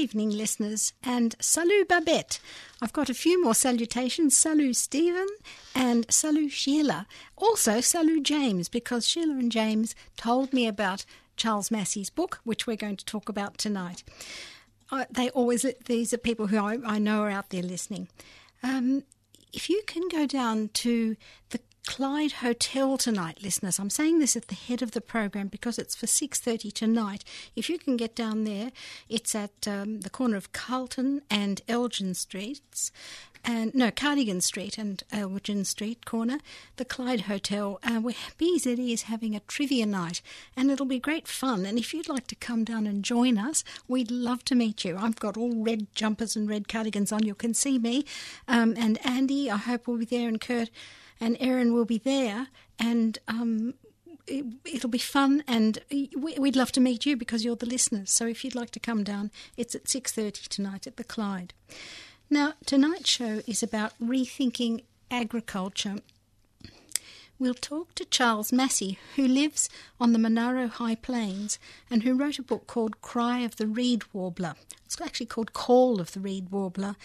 Evening, listeners, and salut Babette. I've got a few more salutations. Salut Stephen and salut Sheila. Also, salut James, because Sheila and James told me about Charles Massy's book, which we're going to talk about tonight. Uh, they always, these are people who I, I know are out there listening. Um, if you can go down to the Clyde Hotel tonight, listeners. I'm saying this at the head of the program because it's for 6:30 tonight. If you can get down there, it's at um, the corner of Carlton and Elgin Streets, and no Cardigan Street and Elgin Street corner, the Clyde Hotel, uh, where BZE is having a trivia night, and it'll be great fun. And if you'd like to come down and join us, we'd love to meet you. I've got all red jumpers and red cardigans on. You can see me, um, and Andy. I hope we'll be there, and Kurt and Erin will be there, and um, it, will be fun. And we'd love to meet you because you're the listeners. So if you'd like to come down, it's at six thirty tonight at the Clyde. Now tonight's show is about rethinking agriculture. We'll talk to Charles Massy, who lives on the Monaro High Plains and who wrote a book called Cry of the Reed Warbler. It's actually called Call of the Reed Warbler,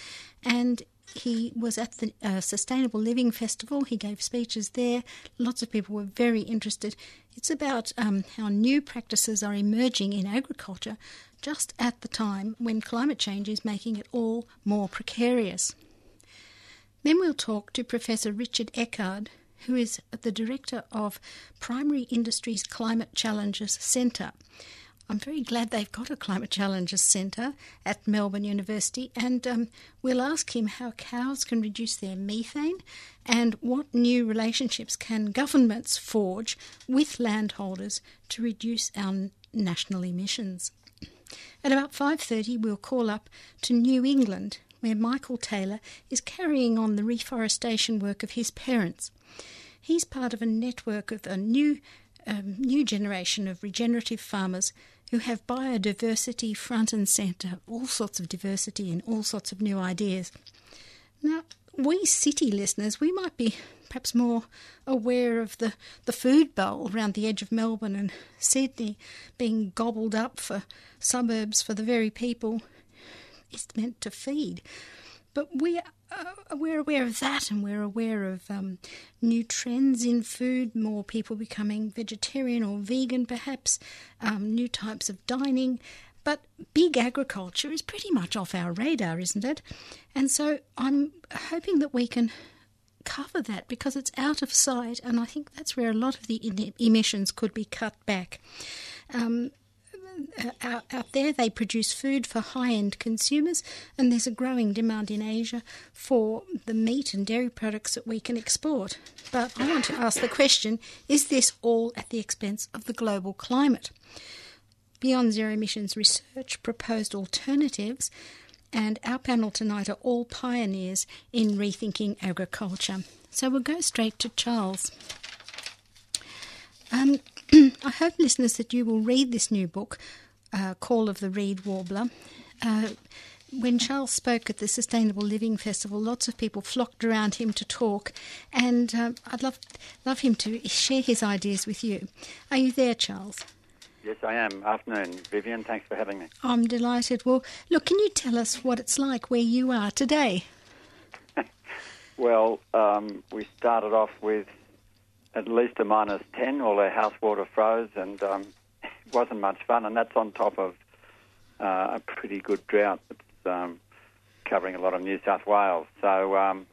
and he was at the uh, Sustainable Living Festival. He gave speeches there. Lots of people were very interested. It's about um, how new practices are emerging in agriculture just at the time when climate change is making it all more precarious. Then we'll talk to Professor Richard Eckard, who is the director of Primary Industries Climate Challenges Centre. I'm very glad they've got a Climate Challenges Centre at Melbourne University, and um, we'll ask him how cows can reduce their methane and what new relationships can governments forge with landholders to reduce our national emissions. At about 5:30 we'll call up to New England where Michael Taylor is carrying on the reforestation work of his parents. He's part of a network of a new um, new generation of regenerative farmers who have biodiversity front and centre, all sorts of diversity and all sorts of new ideas. Now, we city listeners, we might be perhaps more aware of the, the food bowl around the edge of Melbourne and Sydney being gobbled up for suburbs for the very people it's meant to feed. But we uh, we're aware of that, and we're aware of um, new trends in food, more people becoming vegetarian or vegan, perhaps, um, new types of dining. But big agriculture is pretty much off our radar, isn't it? And so I'm hoping that we can cover that because it's out of sight, and I think that's where a lot of the emissions could be cut back. Um, Uh, out, out there. They produce food for high end consumers, and there's a growing demand in Asia for the meat and dairy products that we can export. But I want to ask the question is this all at the expense of the global climate? Beyond Zero Emissions Research proposed alternatives, and our panel tonight are all pioneers in rethinking agriculture. So we'll go straight to Charles. Um, I hope, listeners, that you will read this new book, uh, Call of the Reed Warbler. Uh, when Charles spoke at the Sustainable Living Festival, lots of people flocked around him to talk, and uh, I'd love love him to share his ideas with you. Are you there, Charles? Yes, I am. Afternoon, Vivian. Thanks for having me. I'm delighted. Well, look, can you tell us what it's like where you are today? well, um, we started off with at least a minus 10. All our house water froze and um, it wasn't much fun. And that's on top of uh, a pretty good drought that's um, covering a lot of New South Wales. So, um,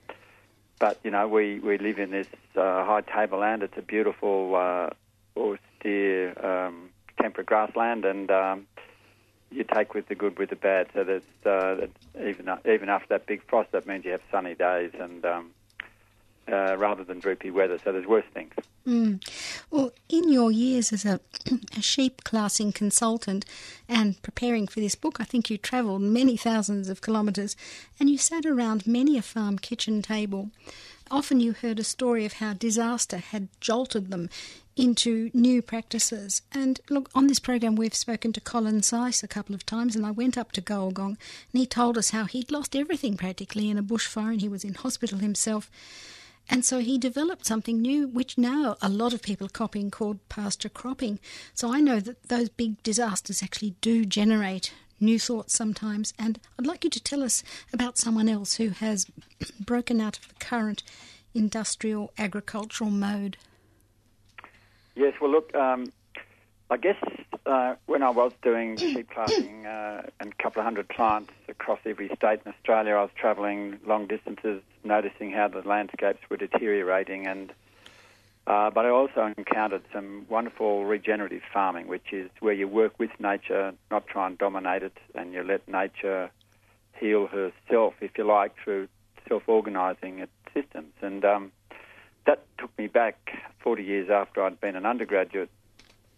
but, you know, we, we live in this uh, high tableland. It's a beautiful, uh, austere, um, temperate grassland and um, you take with the good with the bad. So that's, uh, even, even after that big frost, that means you have sunny days and um, uh, rather than droopy weather. So there's worse things. Mm. Well, in your years as a, a, sheep classing consultant and preparing for this book, I think you travelled many thousands of kilometres and you sat around many a farm kitchen table. Often you heard a story of how disaster had jolted them into new practices. And look, on this program, we've spoken to Colin Seis a couple of times, and I went up to Gulgong, and he told us how he'd lost everything practically in a bushfire, and he was in hospital himself. And so he developed something new, which now a lot of people are copying, called pasture cropping. So I know that those big disasters actually do generate new thoughts sometimes. And I'd like you to tell us about someone else who has broken out of the current industrial agricultural mode. Yes, well, look, um, I guess uh, when I was doing sheep classing uh, and a couple of hundred plants across every state in Australia, I was travelling long distances, noticing how the landscapes were deteriorating, and uh, but I also encountered some wonderful regenerative farming, which is where you work with nature, not try and dominate it, and you let nature heal herself, if you like, through self-organising systems. And um, that took me back 40 years after I'd been an undergraduate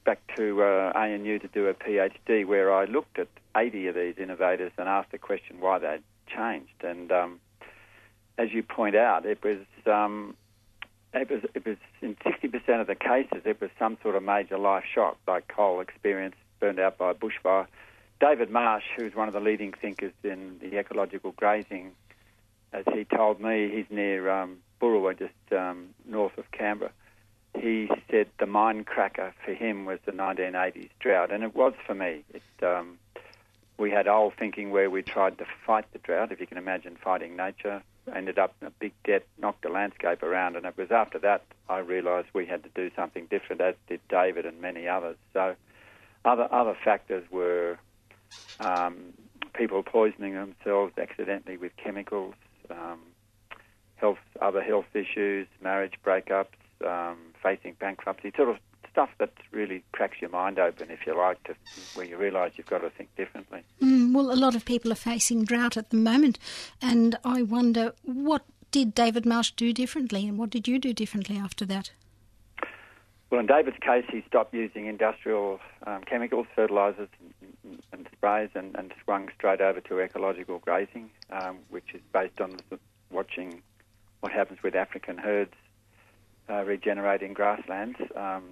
back to uh, ANU to do a PhD where I looked at 80 of these innovators and asked the question why they'd changed. And um, as you point out, it was um, it was it was in 60% of the cases it was some sort of major life shock, like coal experience, burned out by bushfire. David Marsh, who's one of the leading thinkers in the ecological grazing, as he told me, he's near um, just um, north of Canberra he said the mind cracker for him was the 1980s drought, and it was for me. It, um, we had old thinking where we tried to fight the drought, if you can imagine fighting nature, ended up in a big debt, knocked the landscape around, and it was after that I realised we had to do something different, as did David and many others. So other other factors were um, people poisoning themselves accidentally with chemicals, um, health, other health issues, marriage breakups, um, facing bankruptcy, sort of stuff that really cracks your mind open, if you like, to where you realise you've got to think differently. Mm, well, a lot of people are facing drought at the moment, and I wonder what did David Marsh do differently, and what did you do differently after that? Well, in David's case, he stopped using industrial um, chemicals, fertilisers, and, and sprays, and, and, swung straight over to ecological grazing, um, which is based on watching what happens with African herds uh, regenerating grasslands. Um,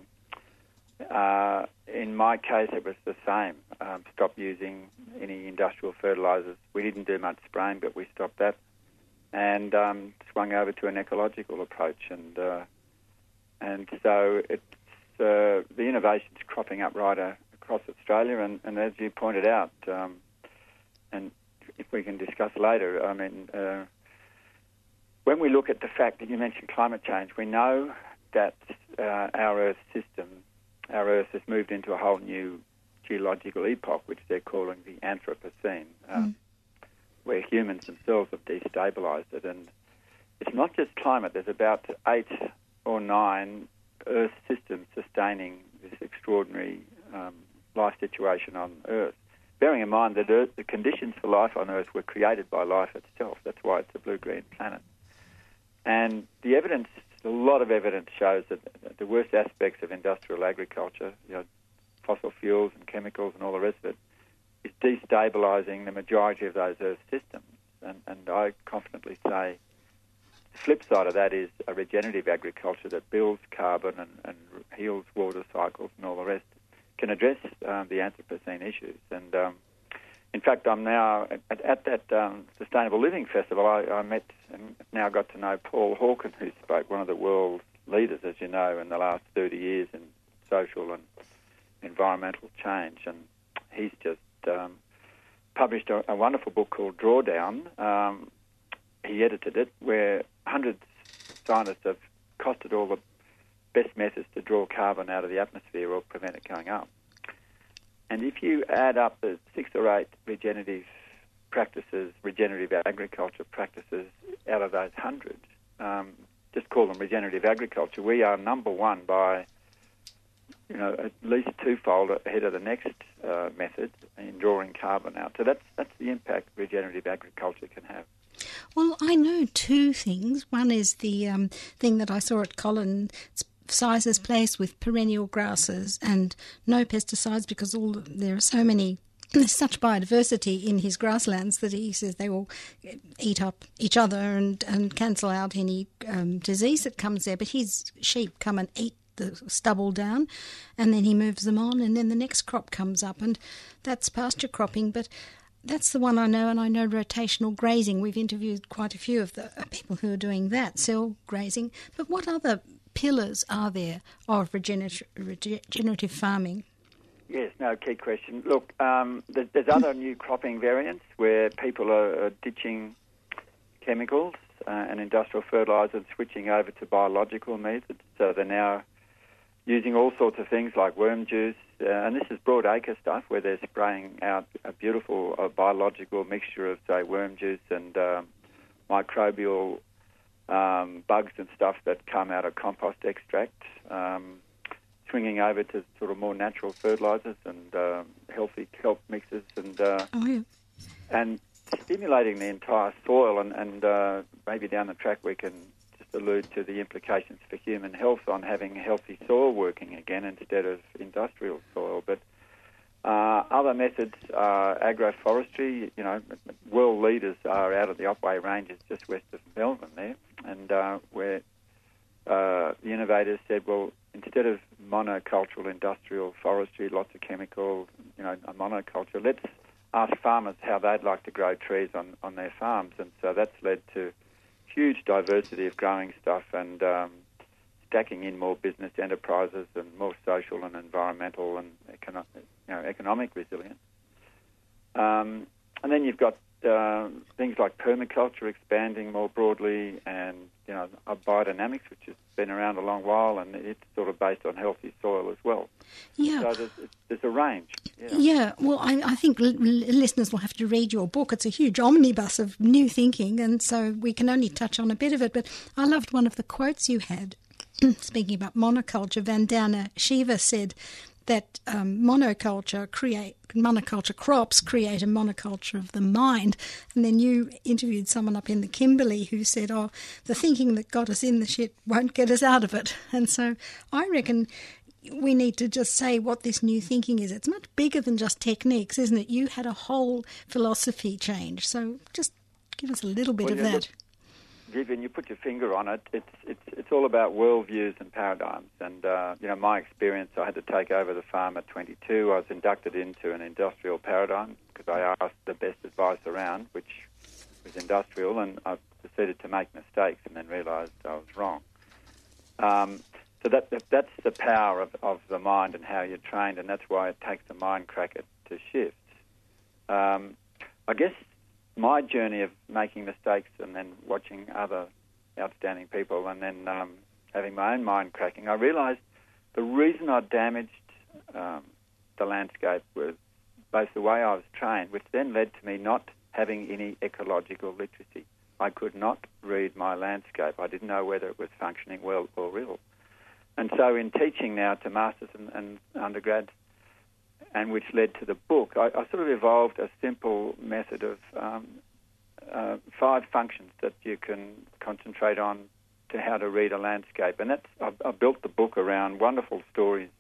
uh, in my case, it was the same. Um, stopped using any industrial fertilisers. We didn't do much spraying, but we stopped that and um, swung over to an ecological approach. And uh, and so it's uh, the innovations cropping up right uh, across Australia. And, and, as you pointed out, um, and if we can discuss later, I mean uh, when we look at the fact that you mentioned climate change, we know that uh, our Earth system, our Earth has moved into a whole new geological epoch, which they're calling the Anthropocene, mm. where humans themselves have destabilized it. And it's not just climate, there's about eight or nine Earth systems sustaining this extraordinary um, life situation on Earth. Bearing in mind that Earth, the conditions for life on Earth were created by life itself. That's why it's a blue green planet. And the evidence, a lot of evidence shows that the worst aspects of industrial agriculture, you know, fossil fuels and chemicals and all the rest of it, is destabilizing the majority of those Earth systems. And, and I confidently say the flip side of that is a regenerative agriculture that builds carbon and, and heals water cycles and all the rest can address um, the Anthropocene issues. And um, in fact, I'm now at, at that um, Sustainable Living Festival. I, I, met and now got to know Paul Hawken, who spoke, one of the world leaders, as you know, in the last 30 years in social and environmental change. And he's just um, published a, a, wonderful book called Drawdown. Um, he edited it, where hundreds of scientists have costed all the best methods to draw carbon out of the atmosphere or prevent it going up. And if you add up the six or eight regenerative practices, regenerative agriculture practices out of those hundred, um, just call them regenerative agriculture, we are number one by you know, at least twofold ahead of the next uh, method in drawing carbon out. So that's that's the impact regenerative agriculture can have. Well, I know two things. One is the um, thing that I saw at Colin Seis's place with perennial grasses and no pesticides because all there are so many there's such biodiversity in his grasslands that he says they will eat up each other and, and cancel out any um, disease that comes there. But his sheep come and eat the stubble down and then he moves them on and then the next crop comes up and that's pasture cropping. But that's the one I know, and I know rotational grazing. We've interviewed quite a few of the uh, people who are doing that, cell grazing. But what other pillars are there of regenerative, regenerative farming? Yes, no, key question. Look, um, there's, there's, other new cropping variants where people are, are ditching chemicals uh, and industrial fertilisers, switching over to biological methods. So they're now using all sorts of things like worm juice, uh, and this is broad acre stuff where they're spraying out a beautiful uh, biological mixture of, say, worm juice and um, microbial um, bugs and stuff that come out of compost extract. Um, swinging over to sort of more natural fertilizers and uh, healthy kelp mixes and uh, oh, yeah. and stimulating the entire soil and, and uh, maybe down the track we can just allude to the implications for human health on having healthy soil working again instead of industrial soil. But uh, other methods are agroforestry. You know, world leaders are out of the Otway Ranges just west of Melbourne there, and uh, where uh, the innovators said, well, instead of monocultural industrial forestry, lots of chemical, you know, a monoculture, let's ask farmers how they'd like to grow trees on, on their farms. And so that's led to huge diversity of growing stuff and um, stacking in more business enterprises and more social and environmental and econo- you know, economic resilience. Um, and then you've got uh, things like permaculture expanding more broadly and you know biodynamics, which has been around a long while, and it's sort of based on healthy soil as well. Yeah. So there's, there's a range. Yeah. yeah well, I, I think l- listeners will have to read your book. It's a huge omnibus of new thinking, and so we can only touch on a bit of it. But I loved one of the quotes you had. Speaking about monoculture, Vandana Shiva said that um, monoculture create monoculture crops create a monoculture of the mind. And then you interviewed someone up in the Kimberley who said, "Oh, the thinking that got us in the shit won't get us out of it." And so I reckon we need to just say what this new thinking is. It's much bigger than just techniques, isn't it? You had a whole philosophy change. So just give us a little bit well, of yeah, that. Vivian, you put your finger on it. It's it's it's all about worldviews and paradigms. And uh, you know, my experience, I had to take over the farm at 22. I was inducted into an industrial paradigm because I asked the best advice around, which was industrial, and I proceeded to make mistakes and then realised I was wrong. Um, so that, that, that's the power of, of the mind and how you're trained, and that's why it takes a mind cracker to shift. Um, I guess my journey of making mistakes and then watching other outstanding people and then um, having my own mind cracking, I realised the reason I damaged um, the landscape was both the way I was trained, which then led to me not having any ecological literacy. I could not read my landscape. I didn't know whether it was functioning well or ill. And so, in teaching now to masters and, and undergrads, and which led to the book, I, I sort of evolved a simple method of um, uh, five functions that you can concentrate on to how to read a landscape. And that's I, I built the book around wonderful stories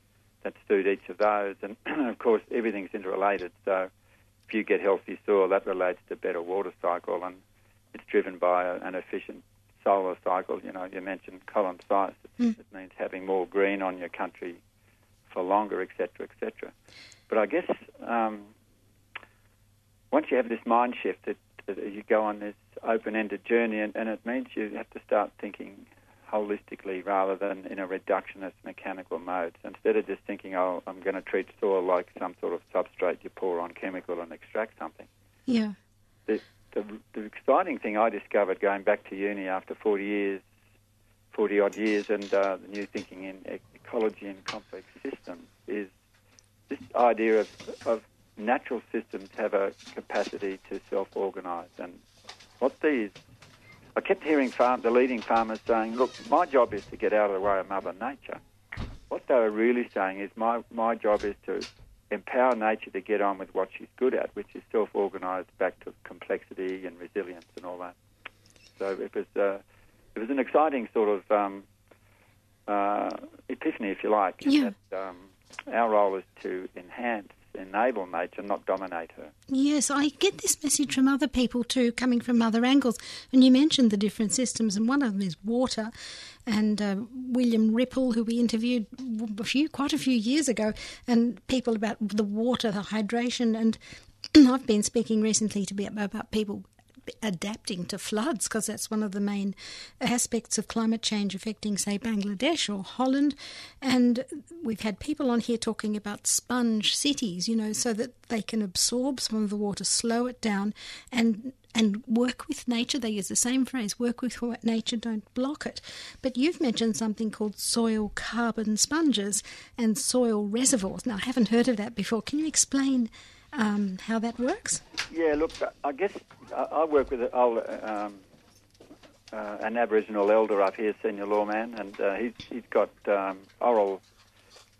that suit each of those. And of course, everything's interrelated. So if you get healthy soil, that relates to better water cycle, and it's driven by a, an efficient solar cycle. You know, you mentioned Colin Seis. Mm. It means having more green on your country for longer, etc., etc. But I guess um, once you have this mind shift, that you go on this open-ended journey, and, and it means you have to start thinking holistically rather than in a reductionist mechanical mode. So instead of just thinking, oh, I'm going to treat soil like some sort of substrate you pour on chemical and extract something. Yeah. The, the, the exciting thing I discovered going back to uni after 40 years, 40 odd years, and uh, the new thinking in ecology and complex systems is this idea of, of natural systems have a capacity to self-organise. And what these, I kept hearing farm, the leading farmers saying, look, my job is to get out of the way of Mother Nature. What they were really saying is my, my job is to empower nature to get on with what she's good at, which is self-organised back to complexity and resilience and all that. So it was uh, it was an exciting sort of um, uh, epiphany, if you like. Yeah. That, um, our role is to enhance, enable nature, not dominate her. Yes, I get this message from other people too, coming from other angles. And you mentioned the different systems, and one of them is water. And uh, William Ripple, who we interviewed a few, quite a few years ago, and people about the water, the hydration, and I've been speaking recently to be about people adapting to floods because that's one of the main aspects of climate change affecting, say, Bangladesh or Holland. And we've had people on here talking about sponge cities, you know, so that they can absorb some of the water, slow it down, and and work with nature. They use the same phrase work with nature, don't block it. But you've mentioned something called soil carbon sponges and soil reservoirs. Now, I haven't heard of that before. Can you explain um, how that works? Yeah, look, I guess I, work with an, old, um, uh, an Aboriginal elder up here, senior lawman, and uh, he's, he's got um, oral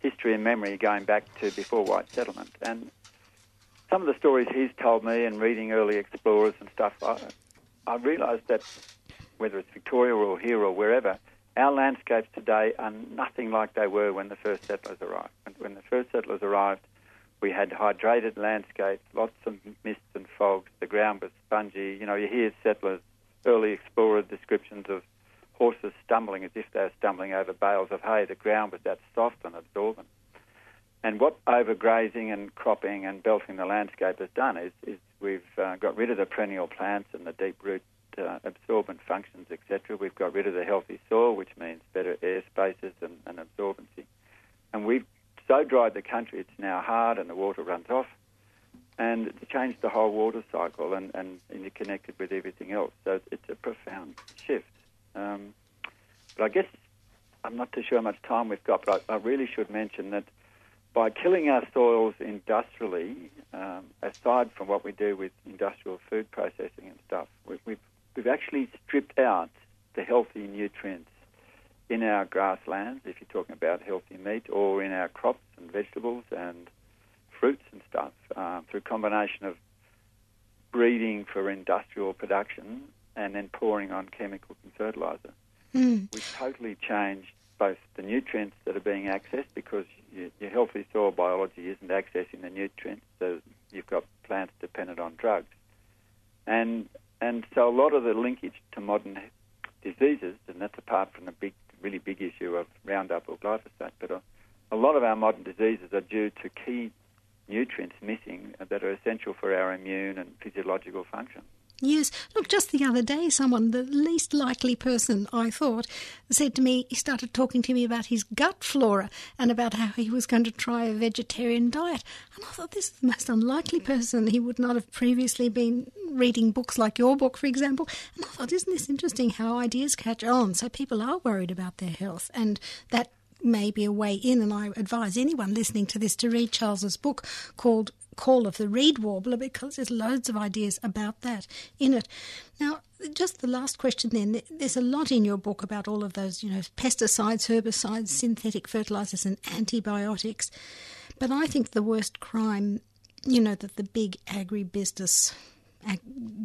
history and memory going back to before white settlement. And some of the stories he's told me and reading early explorers and stuff, I, I realised that whether it's Victoria or here or wherever, our landscapes today are nothing like they were when the first settlers arrived. When the first settlers arrived, we had hydrated landscapes, lots of mists and fogs. The ground was spongy. You know, you hear settlers, early explorer descriptions of horses stumbling as if they were stumbling over bales of hay. The ground was that soft and absorbent. And what overgrazing and cropping and belting the landscape has done is, is we've uh, got rid of the perennial plants and the deep root uh, absorbent functions, etc. We've got rid of the healthy soil, which means better air spaces and, and absorbency. And we've so dried the country, it's now hard and the water runs off. And it's changed the whole water cycle and, and interconnected with everything else. So it's a profound shift. Um, but I guess I'm not too sure how much time we've got, but I, I really should mention that by killing our soils industrially, um, aside from what we do with industrial food processing and stuff, we, we've, we've actually stripped out the healthy nutrients in our grasslands, if you're talking about healthy meat, or in our crops and vegetables and fruits and stuff, uh, through a combination of breeding for industrial production and then pouring on chemicals and fertiliser. Mm. We've totally changed both the nutrients that are being accessed because your, your healthy soil biology isn't accessing the nutrients, so you've got plants dependent on drugs. And and so a lot of the linkage to modern diseases, and that's apart from the big really big issue of Roundup or glyphosate. But a, a lot of our modern diseases are due to key nutrients missing that are essential for our immune and physiological function. Yes. Look, just the other day, someone, the least likely person I thought, said to me, he started talking to me about his gut flora and about how he was going to try a vegetarian diet. And I thought, this is the most unlikely mm. person. He would not have previously been reading books like your book, for example. And I thought, isn't this interesting how ideas catch on? So people are worried about their health. And that may be a way in, and I advise anyone listening to this to read Charles's book called Call of the Reed Warbler because there's loads of ideas about that in it. Now, just the last question then. There's a lot in your book about all of those, you know, pesticides, herbicides, synthetic fertilizers, and antibiotics. But I think the worst crime, you know, that the big agribusiness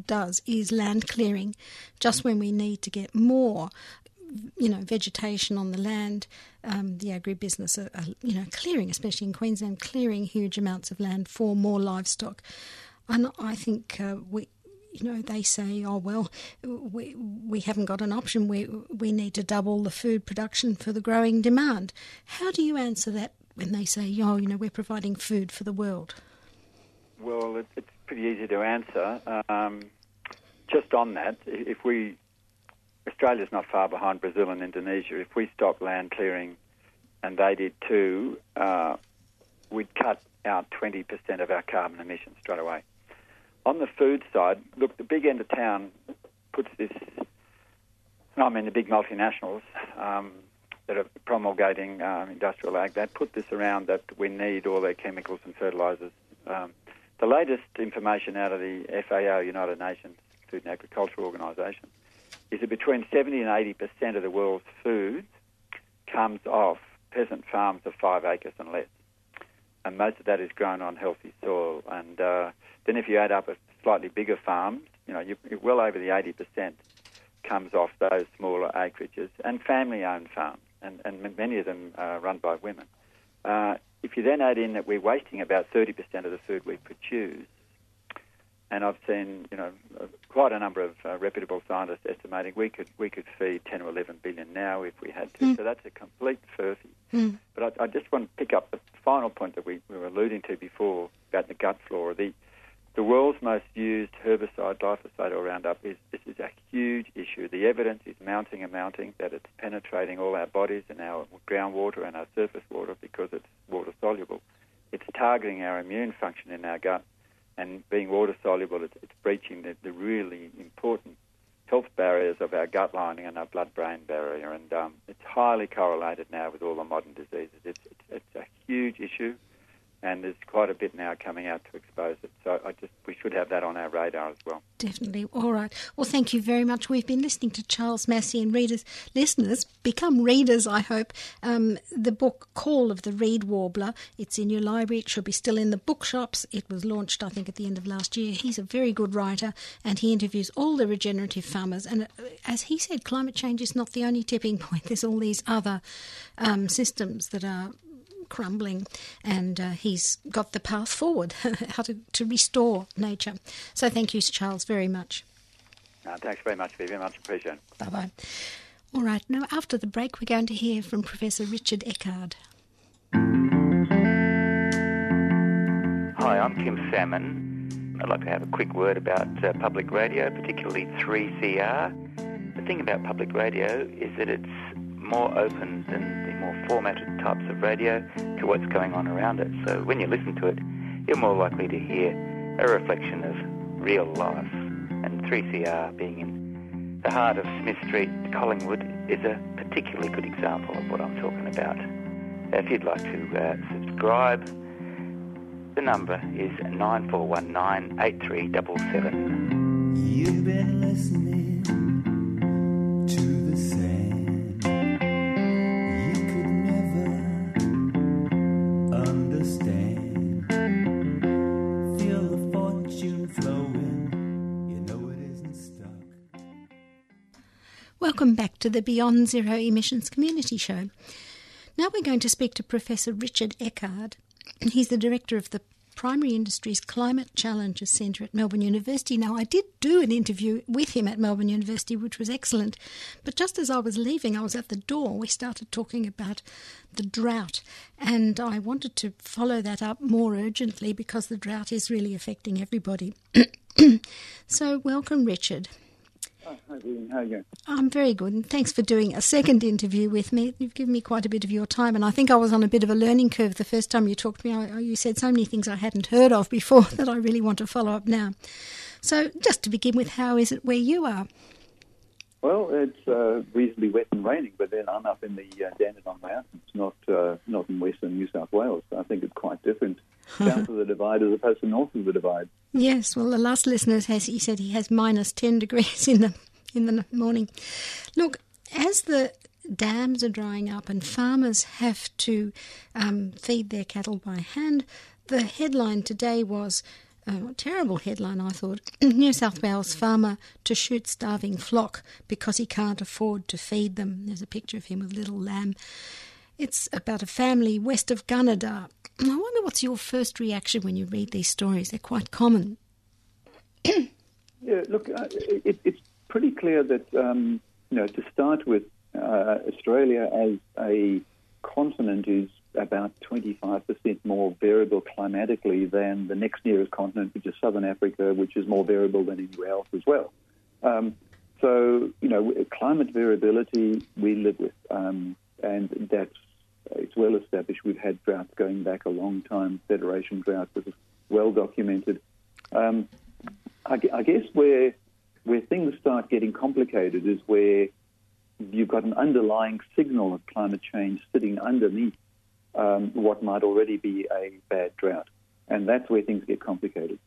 does is land clearing just when we need to get more you know, vegetation on the land, um, the agribusiness are, are, you know, clearing, especially in Queensland, clearing huge amounts of land for more livestock. And I think uh, we, you know, they say, oh well, we we haven't got an option. We we need to double the food production for the growing demand. How do you answer that when they say, oh, you know, we're providing food for the world? Well, it, it's pretty easy to answer. Um, just on that, if we Australia's not far behind Brazil and Indonesia. If we stop land clearing and they did too, uh, we'd cut out 20% of our carbon emissions straight away. On the food side, look, the big end of town puts this, I mean, the big multinationals um, that are promulgating um, industrial ag, they put this around that we need all their chemicals and fertilisers. Um, the latest information out of the FAO, United Nations Food and Agriculture Organisation, is that between 70 and 80 percent of the world's food comes off peasant farms of five acres and less, and most of that is grown on healthy soil. And uh, then if you add up a slightly bigger farms, you know, you're well over the 80 percent. comes off those smaller acreages and family-owned farms, and, and many of them are run by women. Uh, if you then add in that we're wasting about 30% of the food we produce, and I've seen, you know, quite a number of uh, reputable scientists estimating we could we could feed 10 or 11 billion now if we had to. Mm. So that's a complete furphy. Mm. But I, I, just want to pick up the final point that we, we were alluding to before about the gut flora. The the world's most used herbicide, glyphosate or Roundup, is this is a huge issue. The evidence is mounting and mounting that it's penetrating all our bodies and our groundwater and our surface water because it's water soluble. It's targeting our immune function in our gut and being water soluble, it's, it's breaching the, the, really important health barriers of our gut lining and our blood brain barrier. And um, it's highly correlated now with all the modern diseases. It's, it's, it's a huge issue and there's quite a bit now coming out to expose it. So I just we should have that on our radar as well. Definitely. All right. Well, thank you very much. We've been listening to Charles Massy and readers, listeners become readers. I hope um, the book Call of the Reed Warbler. It's in your library. It should be still in the bookshops. It was launched, I think, at the end of last year. He's a very good writer, and he interviews all the regenerative farmers. And uh, as he said, climate change is not the only tipping point. There's all these other um, systems that are crumbling, and uh, he's got the path forward how to, to restore nature. So thank you, Sir Charles, very much. Uh, thanks very much, Vivian. Much appreciated. Bye bye. All right, now after the break, we're going to hear from Professor Richard Eckard. Hi, I'm Kim Salmon. I'd like to have a quick word about uh, public radio, particularly 3CR. The thing about public radio is that it's more open than the more formatted types of radio to what's going on around it. So when you listen to it, you're more likely to hear a reflection of real life. And 3CR being in the heart of Smith Street, Collingwood, is a particularly good example of what I'm talking about. If you'd like to uh, subscribe, the number is 9419 You've been listening Welcome back to the Beyond Zero Emissions Community Show. Now we're going to speak to Professor Richard Eckard. He's the director of the Primary Industries Climate Challenges Centre at Melbourne University. Now, I did do an interview with him at Melbourne University, which was excellent. But just as I was leaving, I was at the door, we started talking about the drought. And I wanted to follow that up more urgently because the drought is really affecting everybody. so, welcome, Richard. Hi, Ian. How are you I'm very good, and thanks for doing a second interview with me. You've given me quite a bit of your time, and I think I was on a bit of a learning curve the first time you talked to me. I, you said so many things I hadn't heard of before that I really want to follow up now. So, just to begin with, how is it where you are? Well, it's uh, reasonably wet and raining, but then I'm up in the uh, Dandenong Mountains, not uh, not in western New South Wales. I think it's quite different south of the divide as opposed to north of the divide. Yes, well, the last listener has he said he has minus ten degrees in the in the morning. Look, as the dams are drying up and farmers have to um, feed their cattle by hand, the headline today was a terrible headline, I thought. New South Wales farmer to shoot starving flock because he can't afford to feed them. There's a picture of him with little lamb. It's about a family west of Gunnedah. I wonder what's your first reaction when you read these stories. They're quite common. yeah, look, uh, it, it's pretty clear that, um, you know, to start with, uh, Australia as a continent is about 25% more variable climatically than the next nearest continent, which is southern Africa, which is more variable than anywhere else as well. Um, so, you know, climate variability we live with, um, and that's it's well established. We've had droughts going back a long time. Federation drought was well documented. Um, I, I, guess where where things start getting complicated is where you've got an underlying signal of climate change sitting underneath um, what might already be a bad drought. And that's where things get complicated.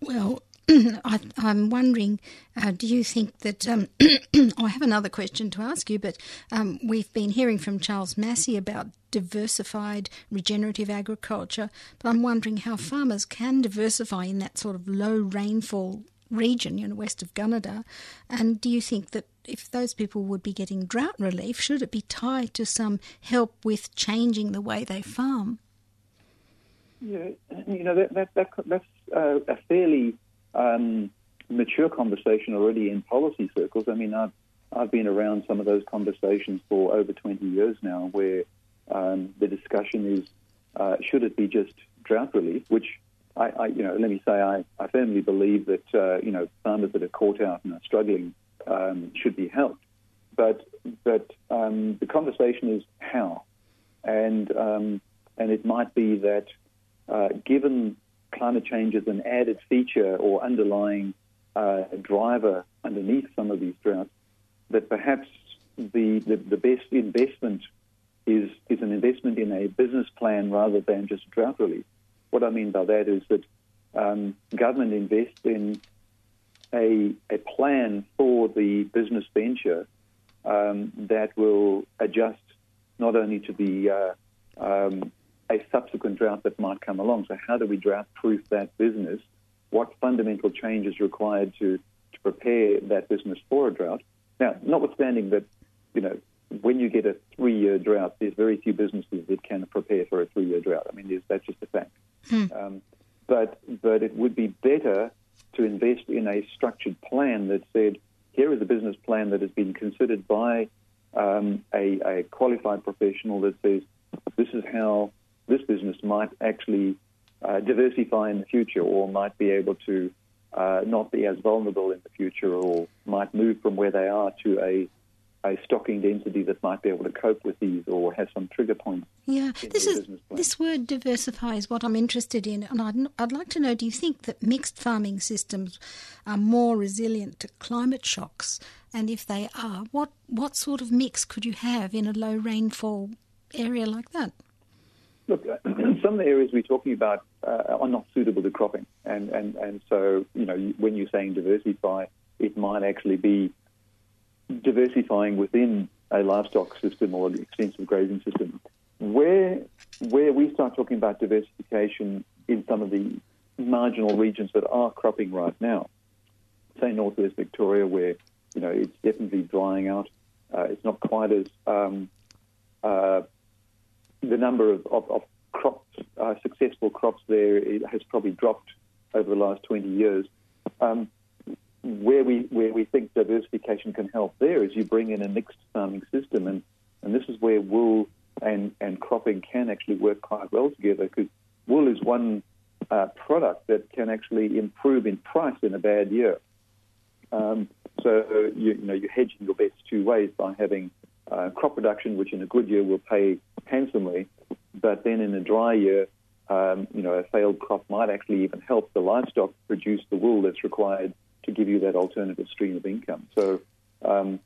Well, I, am wondering, uh, do you think that? Um, I have another question to ask you, but um, we've been hearing from Charles Massy about diversified regenerative agriculture, but I'm wondering how farmers can diversify in that sort of low rainfall region, you know, west of Gunnedah. And do you think that if those people would be getting drought relief, should it be tied to some help with changing the way they farm? Yeah, you know that, that, that that's uh, a fairly um, mature conversation already in policy circles. I mean, I've I've been around some of those conversations for over 20 years now, where um, the discussion is uh, should it be just drought relief, which I, I, you know, let me say I, I firmly believe that uh, you know farmers that are caught out and are struggling um, should be helped, but but um, the conversation is how, and um, and it might be that uh, given climate change is an added feature or underlying uh, driver underneath some of these droughts, that perhaps the, the, the, best investment is, is an investment in a business plan rather than just drought relief. What I mean by that is that um, government invests in a, a plan for the business venture um, that will adjust not only to the uh, um, a subsequent drought that might come along. So, how do we drought proof that business? What fundamental change is required to, to prepare that business for a drought? Now, notwithstanding that, you know, when you get a three year drought, there's very few businesses that can prepare for a three year drought. I mean, that's just a fact. Hmm. Um, but, but it would be better to invest in a structured plan that said, here is a business plan that has been considered by um, a, a qualified professional that says, this is how this business might actually uh, diversify in the future or might be able to uh, not be as vulnerable in the future or might move from where they are to a a stocking density that might be able to cope with these or have some trigger points. Yeah, this is this word diversify is what I'm interested in, and I'd, I'd like to know: Do you think that mixed farming systems are more resilient to climate shocks? And if they are, what what sort of mix could you have in a low rainfall area like that? Look, some of the areas we're talking about uh, are not suitable to cropping, and, and, and so you know when you're saying diversify, it might actually be diversifying within a livestock system or an extensive grazing system. Where where we start talking about diversification in some of the marginal regions that are cropping right now, say northwest Victoria, where you know it's definitely drying out. Uh, it's not quite as um, uh, the number of, of, of crops, uh, successful crops there has probably dropped over the last 20 years. Um, where we where we think diversification can help there is you bring in a mixed farming system, and, and this is where wool and, and cropping can actually work quite well together because wool is one uh, product that can actually improve in price in a bad year. Um, so you, you, know you're hedging your bets two ways by having uh, crop production, which in a good year will pay handsomely, but then in a dry year, um, you know, a failed crop might actually even help the livestock produce the wool that's required to give you that alternative stream of income. So, um,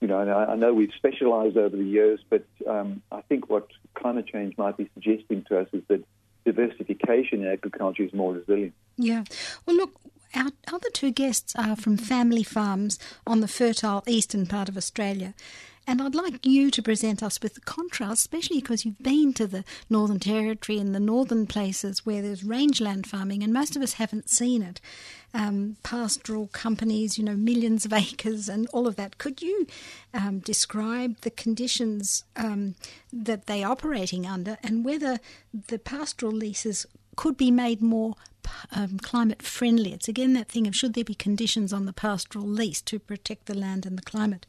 you know, I, I, know we've specialised over the years, but um, I think what climate change might be suggesting to us is that diversification in agriculture is more resilient. Yeah. Well, look, our other two guests are from family farms on the fertile eastern part of Australia. And I'd like you to present us with the contrast, especially because you've been to the Northern Territory and the northern places where there's rangeland farming, and most of us haven't seen it. Um, pastoral companies, you know, millions of acres and all of that. Could you um, describe the conditions um, that they're operating under and whether the pastoral leases could be made more um, climate friendly? It's again that thing of should there be conditions on the pastoral lease to protect the land and the climate?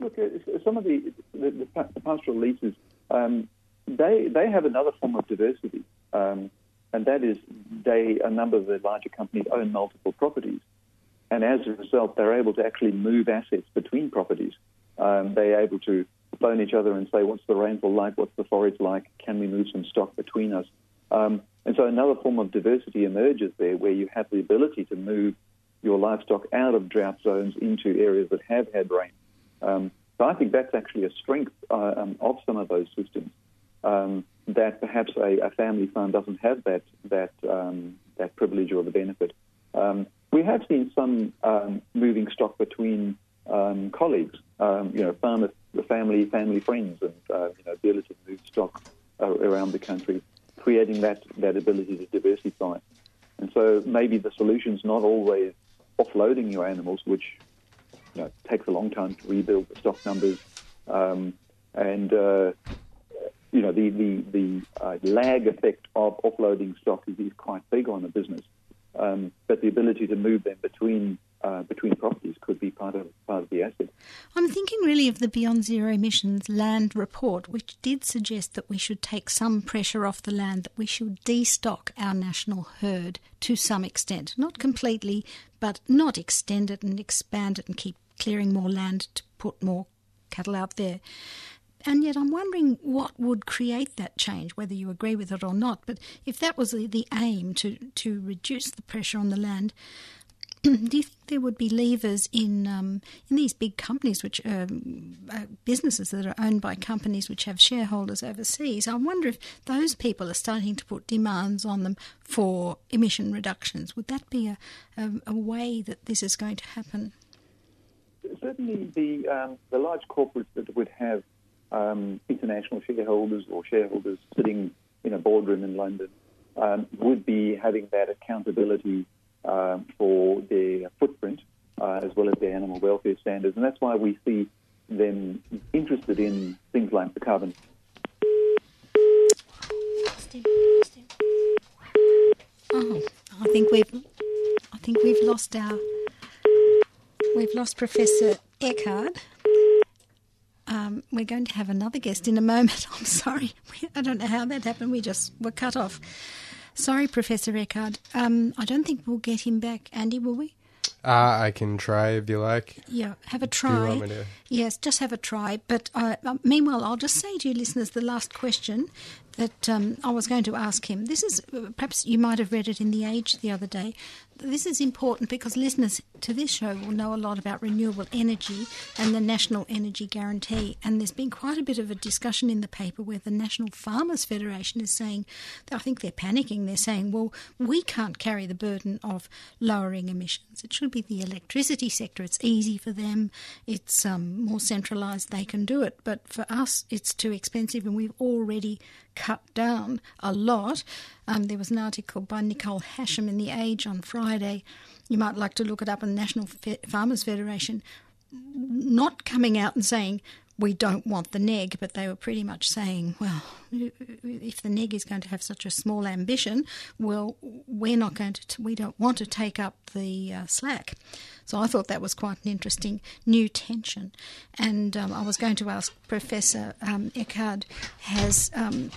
Look, uh, some of the, the, the pastoral leases, um, they, they have another form of diversity, um, and that is they, a number of the larger companies own multiple properties. And as a result, they're able to actually move assets between properties. Um, they're able to phone each other and say, what's the rainfall like? What's the forage like? Can we move some stock between us? Um, and so another form of diversity emerges there where you have the ability to move your livestock out of drought zones into areas that have had rain. Um, so I think that's actually a strength uh, um, of some of those systems. Um, that perhaps a, a, family farm doesn't have that that um, that privilege or the benefit. Um, we have seen some um, moving stock between colleagues, you know, farmer, family, family friends, and uh, you know, ability to move stock uh, around the country, creating that that ability to diversify. And so so maybe the solution's not always offloading your animals, which you know, it takes a long time to rebuild the stock numbers. Um, and uh, you know the the, the uh, lag effect of offloading stock is, is quite big on a business, um, but the ability to move them between uh, between properties could be part of part of the asset. I'm thinking really of the Beyond Zero Emissions Land Report, which did suggest that we should take some pressure off the land, that we should destock our national herd to some extent, not completely, but not extend it and expand it and keep clearing more land to put more cattle out there. And yet, I'm wondering what would create that change, whether you agree with it or not. But if that was the, the aim to, to reduce the pressure on the land, do you think there would be levers in um, in these big companies, which um, uh, businesses that are owned by companies which have shareholders overseas? I wonder if those people are starting to put demands on them for emission reductions. Would that be a, a, a way that this is going to happen? Certainly, the um, the large corporates that would have um, international shareholders or shareholders sitting in a boardroom in London um, would be having that accountability um, for their footprint uh, as well as their animal welfare standards. And that's why we see them interested in things like the carbon. Oh, I think we've, I think we've lost our, we've lost Professor Eckard. Um, we're going to have another guest in a moment. I'm sorry. I don't know how that happened. We just were cut off. Sorry, Professor Eckard. Um, I don't think we'll get him back. Andy, will we? Uh, I can try if you like. Yeah, have a try. To... Yes, just have a try. But uh, meanwhile, I'll just say to you, listeners, the last question that um, I was going to ask him. This is perhaps you might have read it in The Age the other day. This is important because listeners to this show will know a lot about renewable energy and the National Energy Guarantee. And there's been quite a bit of a discussion in the paper where the National Farmers Federation is saying, I think they're panicking. They're saying, well, we can't carry the burden of lowering emissions. It should be the electricity sector. It's easy for them, it's um, more centralised, they can do it. But for us, it's too expensive, and we've already cut down a lot. Um, there was an article by Nicole Hasham in The Age on Friday. You might like to look it up in the National Farmers Federation, not coming out and saying, we don't want the NEG, but they were pretty much saying, well, if the NEG is going to have such a small ambition, well, we're not going to, we don't want to take up the uh, slack. So I thought that was quite an interesting new tension. And um, I was going to ask Professor um, Eckard, has um,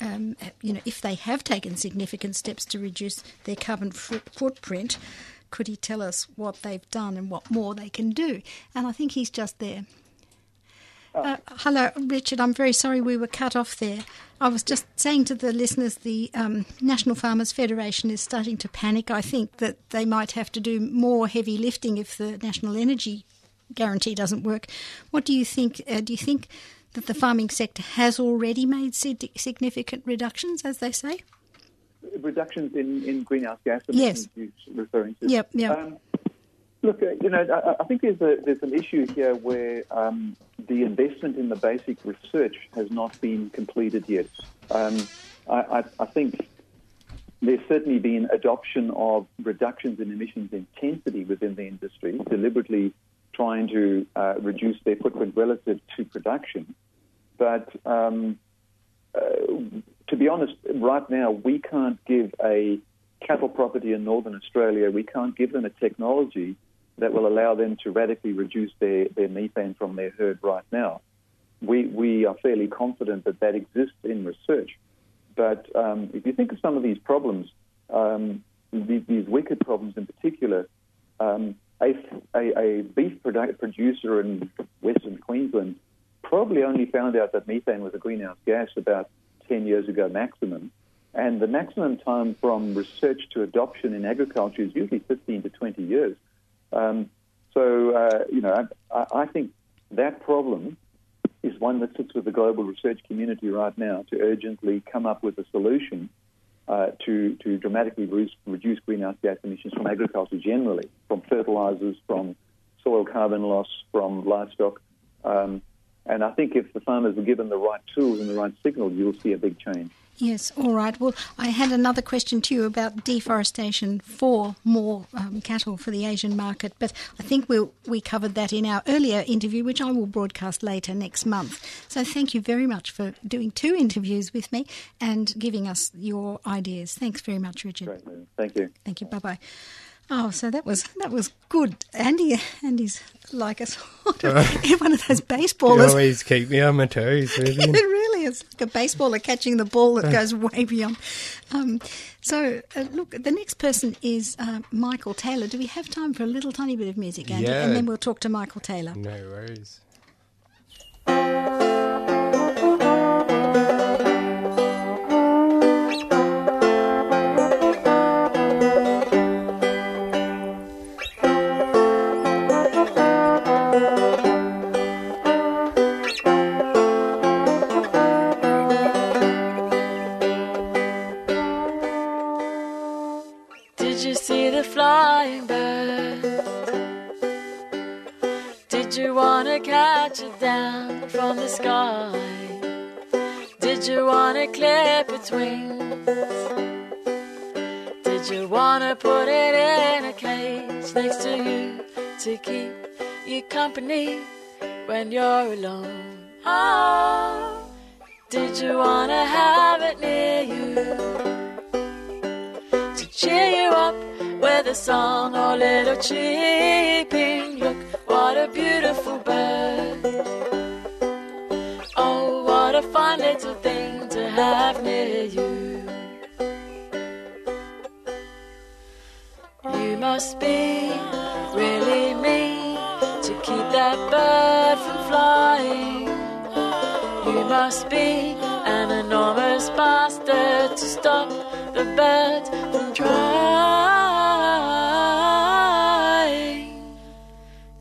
um, you know, if they have taken significant steps to reduce their carbon f- footprint, could he tell us what they've done and what more they can do? And I think he's just there. Uh, hello, Richard. I'm very sorry we were cut off there. I was just saying to the listeners the um, National Farmers Federation is starting to panic. I think that they might have to do more heavy lifting if the National Energy Guarantee doesn't work. What do you think? Uh, do you think that the farming sector has already made significant reductions, as they say? Reductions in, in greenhouse gas emissions yes. you're referring to? Yep, yep. Um, Look, uh, you know, I, think there's a there's an issue here where um, the investment in the basic research has not been completed yet. Um, I, I, I, think there's certainly been adoption of reductions in emissions intensity within the industry, deliberately trying to uh, reduce their footprint relative to production. But um, uh, to be honest, right now we can't give a cattle property in northern Australia, we can't give them a technology that will allow them to radically reduce their, their methane from their herd right now. We, we are fairly confident that that exists in research. But um, if you think of some of these problems, um, these, these, wicked problems in particular, um, a, a, a, beef produ- producer in Western Queensland probably only found out that methane was a greenhouse gas about 10 years ago maximum. And the maximum time from research to adoption in agriculture is usually 15 to 20 years. Um, so, uh, you know, I, I, think that problem is one that sits with the global research community right now to urgently come up with a solution uh, to, to dramatically reduce, reduce greenhouse gas emissions from agriculture generally, from fertilizers, from soil carbon loss, from livestock. Um, and I think if the farmers are given the right tools and the right signal, you'll see a big change. Yes, all right. Well, I had another question to you about deforestation for more um, cattle for the Asian market, but I think we we'll, we covered that in our earlier interview, which I will broadcast later next month. So thank you very much for doing two interviews with me and giving us your ideas. Thanks very much, Richard. Great, thank you. Thank you. Bye bye. Oh, so that was that was good. Andy, Andy's like a sort of one of those baseballers. You always keep me on my toes, it really is like a baseballer catching the ball that goes way beyond. Um, so, uh, look, the next person is uh, Michael Taylor. Do we have time for a little tiny bit of music, Andy? Yeah. And then we'll talk to Michael Taylor. No worries. To keep you company when you're alone? Oh, did you wanna have it near you? to cheer you up with a song or little cheeping. Look, what a beautiful bird. Oh, what a fine little thing to have near you. Must be really mean to keep that bird from flying. You must be an enormous bastard to stop the bird from trying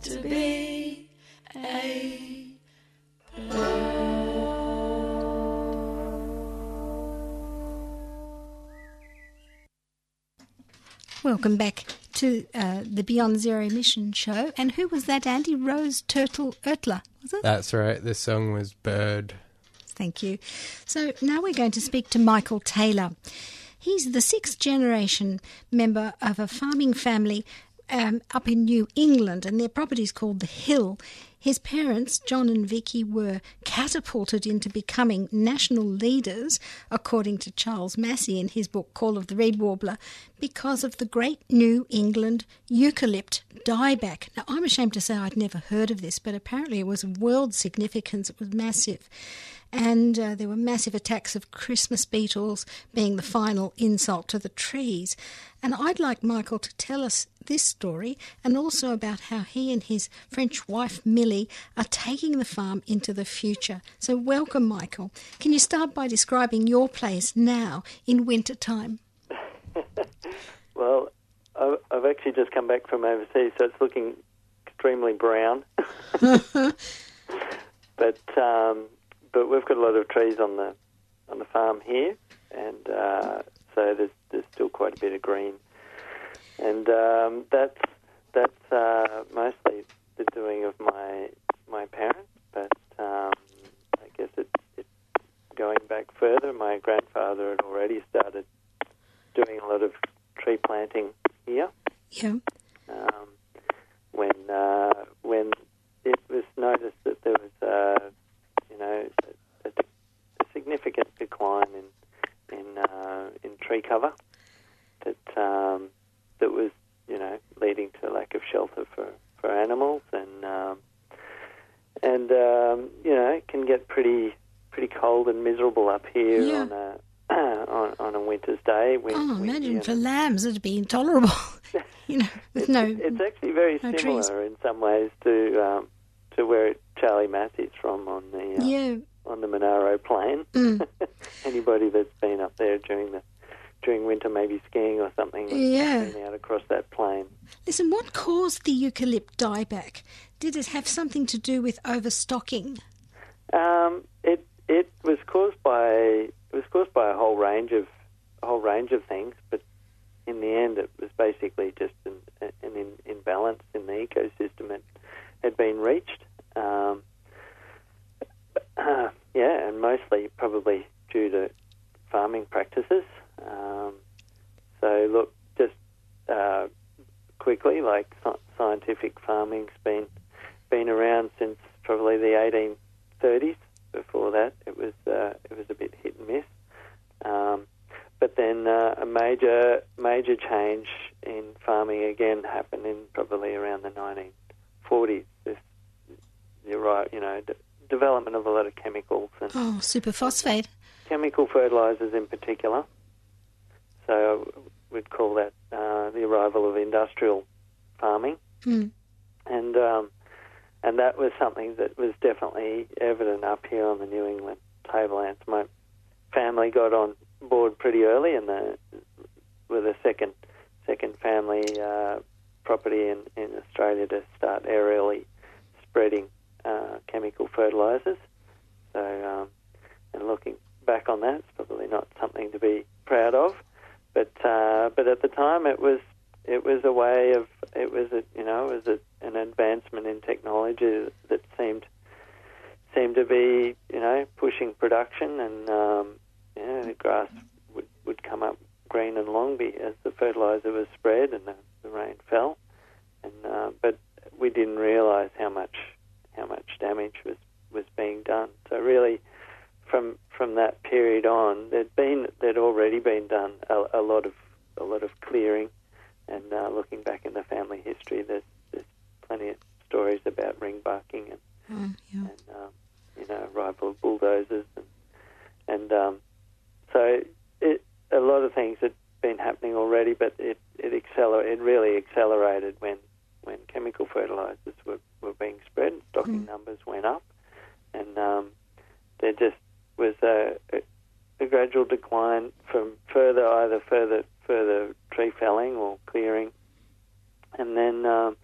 to be a bird. Welcome back to uh, the Beyond Zero Emission show. And who was that, Andy? Rose Turtle Ertler, was it? That's right. The song was Bird. Thank you. So now we're going to speak to Michael Taylor. He's the sixth generation member of a farming family um, up in New England, and their property is called The Hill. His parents, John and Vicky, were catapulted into becoming national leaders, according to Charles Massy in his book Call of the Reed Warbler, because of the great New England eucalypt dieback. Now, I'm ashamed to say I'd never heard of this, but apparently it was of world significance. It was massive and uh, there were massive attacks of Christmas beetles being the final insult to the trees. And I'd like Michael to tell us this story and also about how he and his French wife Millie are taking the farm into the future. So, welcome, Michael. Can you start by describing your place now in winter time? Well, I've actually just come back from overseas, so it's looking extremely brown. but um, but we've got a lot of trees on the on the farm here, and uh, so there's there's still quite a bit of green, and um, that's that's uh, mostly the doing of my my parents. But um, I guess it's it, going back further. My grandfather had already started doing a lot of tree planting here Yeah. um, when uh, when it was noticed that there was uh, you know a, a significant decline in in uh, in tree cover that um, that was you know leading to lack of shelter for, for animals and um, and um, you know it can get pretty pretty cold and miserable up here Yeah. on a on, on a winter's day. When, Oh, when, imagine for know, lambs it'd be intolerable. you know, with no. it's actually very no similar trees. in some ways to um, to where Charlie Massy's from on the uh, Yeah. on the Monaro Plain. Mm. Anybody that's been up there during the during winter, maybe skiing or something, Yeah. out across that plain. Listen, what caused the eucalypt dieback? Did it have something to do with overstocking? Um, it it was caused by it was caused by a whole range of a whole range of things, but in the end, it was basically just an, an in, imbalance in the ecosystem that had been reached. Um, yeah, and mostly probably due to farming practices. Um, so look, just uh, quickly, like sci- scientific farming's been been around since probably the 1830s. Before that, it was uh, it was a bit hit and miss. Um, but then uh, a major major change in farming again happened in probably around the 1940s. This, you're right, you know, d- development of a lot of chemicals and Oh, superphosphate. chemical fertilizers in particular. So we'd call that uh, the arrival of industrial farming, Mm. and um, and that was something that was definitely evident up here on the New England tablelands. My family got on board pretty early, and the with a second second family uh, property in, in Australia to start aerially spreading uh, chemical fertilizers. So, um, and looking back on that, it's probably not something to be proud of, but uh, but at the time it was it was a way of it was a you know it was a, an advancement in technology that seemed seemed to be you know pushing production and um, you know, the grass would would come up green and long be as the fertilizer was spread and the, the rain fell, and uh, but we didn't realise how much how much damage was was being done. So really, from from that period on, there'd been there'd already been done a, a lot of a lot of clearing, and uh, looking back in the family history, there's there's plenty of stories about ring barking and Oh, yeah. and um, you know arrival of bulldozers and and um, so it a lot of things had been happening already, but it it acceler it really accelerated when when chemical fertilizers were, were being spread, stocking numbers went up, and um, there just was a, a, a gradual decline from further either further further tree felling or clearing, and then um,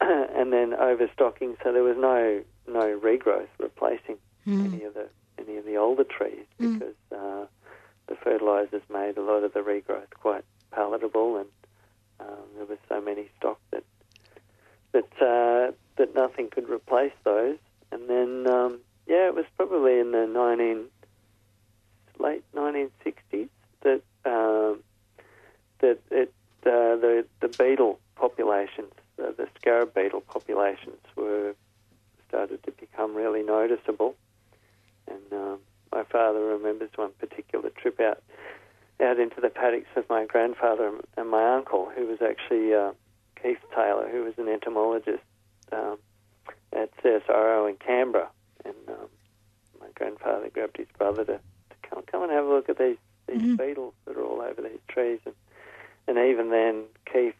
and then overstocking. So there was no no regrowth replacing any of the any of the older trees because uh, the fertilizers made a lot of the regrowth quite palatable, and um, there was so many stock that that uh, that nothing could replace those. And then um, yeah, it was probably in the nineteen late nineteen sixties that um, that it uh, the the beetle populations, uh, the scarab beetle populations, were started to become really noticeable. And um, my father remembers one particular trip out out into the paddocks with my grandfather and- and my uncle, who was actually uh, Keith Taylor, who was an entomologist um, at CSIRO in Canberra. And um, my grandfather grabbed his brother to, to come come and have a look at these these beetles that are all over these trees. And and even then, Keith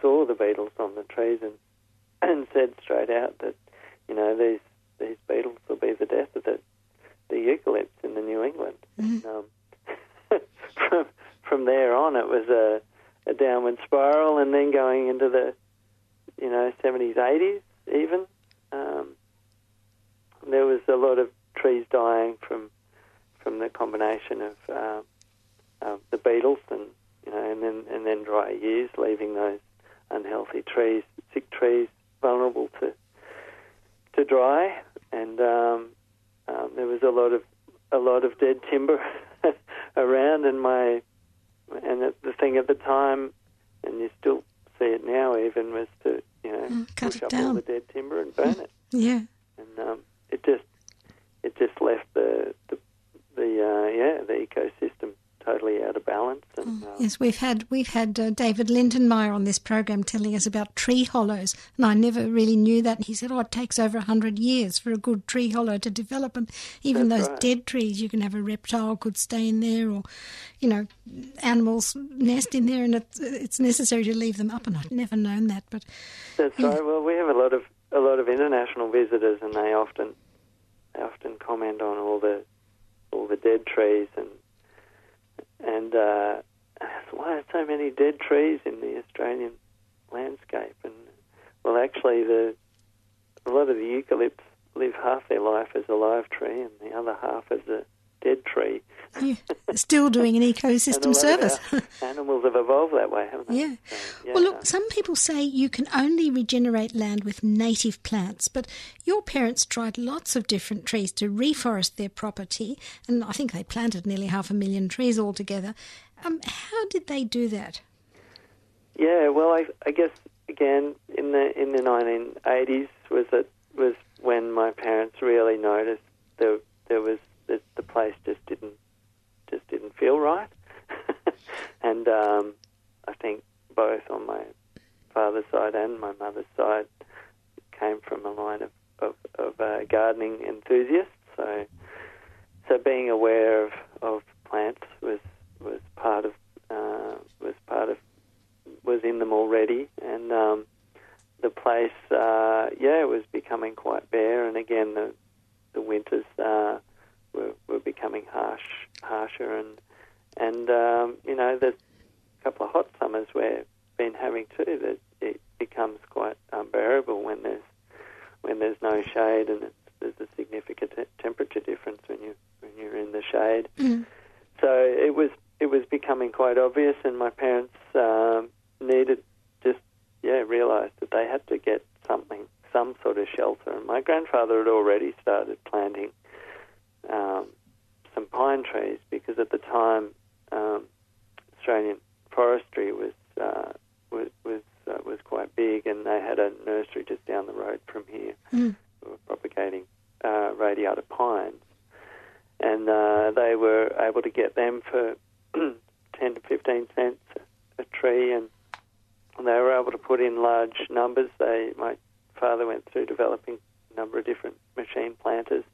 saw the beetles on the trees and and said straight out that you know these these beetles will be the death of the the eucalypts in the New England. And, um, from there on, it was a, a downward spiral, and then going into the you know seventies, eighties, even. Um, there was a lot of trees dying from from the combination of uh, uh, the beetles and you know, and then and then dry years, leaving those unhealthy trees, sick trees, vulnerable to to dry, and um, um, there was a lot of a lot of dead timber around, and my and the, the thing at the time, and you still see it now, even was to you know Mm, cut push up all down. the dead timber and burn it, Yeah. and um, it just it just left the the, the uh, yeah the ecosystem totally out of balance, and um, Yes, we've had we've had uh, David Lindenmayer on this program telling us about tree hollows, and I never really knew that. He said, "Oh, it takes over a hundred years for a good tree hollow to develop, and even those right. dead trees, you can have a reptile could stay in there, or you know, animals nest in there, and it's it's necessary to leave them up. And I'd never known that, but That's right. Well, we have a lot of a lot of international visitors, and they often they often comment on all the all the dead trees and and uh, why are so many dead trees in the Australian landscape? And well, actually, the a lot of the eucalypts live half their life as a live tree, and the other half as a dead tree. yeah, still doing an ecosystem service. animals have evolved that way, haven't Yeah. So, yeah. Well, look, some people say you can only regenerate land with native plants, but your parents tried lots of different trees to reforest their property, and I think they planted nearly half a million trees altogether. Um, how did they do that? Yeah, well, I, I guess again in the in the 1980s was it was when my parents really noticed there there was that the place just didn't just didn't feel right, and um, I think both on my father's side and my mother's side came from a line of of, of uh, gardening enthusiasts. So so being aware of, of plants was was part of uh, was part of was in them already, and um, the place, uh, yeah, it was becoming quite bare, and again the the winters uh, were were becoming harsh, harsher, and and um, you know there's a couple of hot summers we've been having too. That it becomes quite unbearable when there's when there's no shade, and it's, there's a significant te- temperature difference when you when you're in the shade. Mm. So it was it was becoming quite obvious, and my parents um, needed just yeah realised that they had to get something, some sort of shelter. And my grandfather had already started planting um, some pine trees because at the time um, Australian forestry was uh, was was, uh, was quite big, and they had a nursery just down the road from here. Mm. who were propagating uh, radiata pines, and uh, they were able to get them for ten to fifteen cents a tree, and they were able to put in large numbers. They, my father went through developing a number of different machine planters,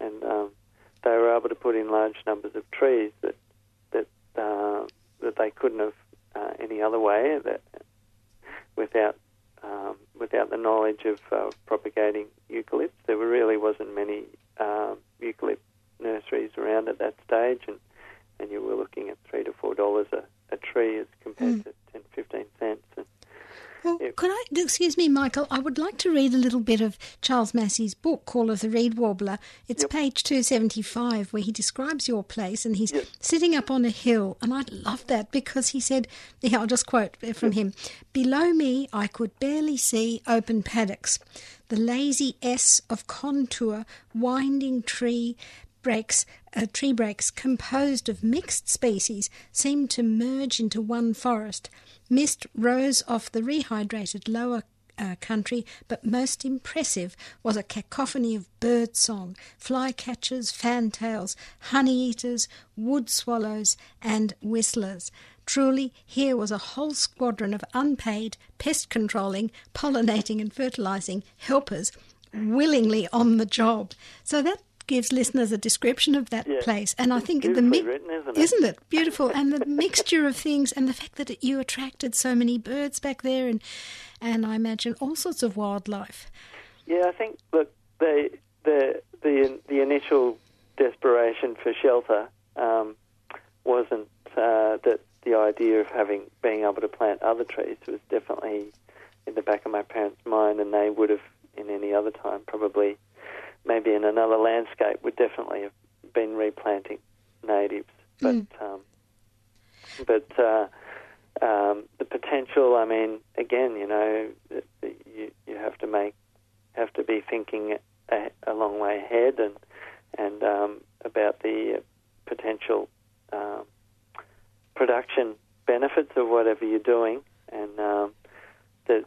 and um, they were able to put in large numbers of trees that that uh, that they couldn't have uh, any other way that without um, without the knowledge of uh, propagating eucalypts. There were really wasn't many um, eucalypt nurseries around at that stage, and, and you were looking at three to four dollars a, a tree as compared hmm. to 10, 15 cents. And Well, Yeah. could I, excuse me, Michael, I would like to read a little bit of Charles Massy's book, Call of the Reed Warbler. It's Yep. page 275, where he describes your place and he's Yep. sitting up on a hill. And I love that because he said, yeah, I'll just quote from him Below me, I could barely see open paddocks. The lazy S of contour, winding tree breaks, uh, tree breaks composed of mixed species seemed to merge into one forest. Mist rose off the rehydrated lower uh, country, but most impressive was a cacophony of bird song, flycatchers, fantails, honey eaters, wood swallows, and whistlers. Truly, here was a whole squadron of unpaid, pest controlling, pollinating, and fertilizing helpers willingly on the job. So that gives listeners a description of that Yeah. place. And I think the mi- written, isn't it? isn't it beautiful? and the mixture of things, and the fact that you attracted so many birds back there, and and I imagine all sorts of wildlife. Yeah, I think look the the the the initial desperation for shelter um, wasn't uh, that the idea of having being able to plant other trees was definitely in the back of my parents' mind, and they would have in any other time probably maybe in another landscape would definitely have been replanting natives, but um, but uh, um, the potential. I mean, again, you know, you you have to make have to be thinking a, a long way ahead and and um, about the potential um, production benefits of whatever you're doing, and um, that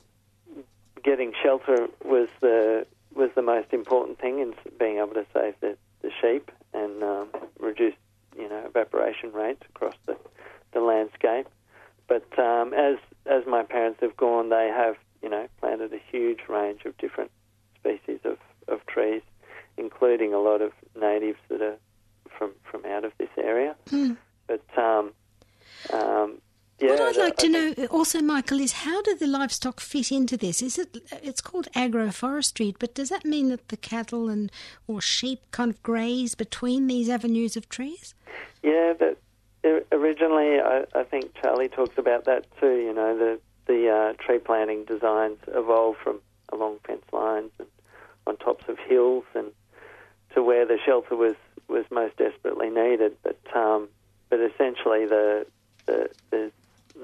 getting shelter was the was the most important thing in being able to save the, the sheep and um, reduce you know evaporation rates across the, the landscape. But um, as as my parents have gone, they have you know planted a huge range of different species of, of trees, including a lot of natives that are from from out of this area. But um, um, yeah, what I'd the- like to know also, Michael, is how do the livestock fit into this? Is it? It's called agroforestry, but does that mean that the cattle and or sheep kind of graze between these avenues of trees? Yeah, but originally, I, I think Charlie talks about that too. You know, the the uh, tree planting designs evolved from along fence lines and on tops of hills, and to where the shelter was was most desperately needed. But um, but essentially, the, the there's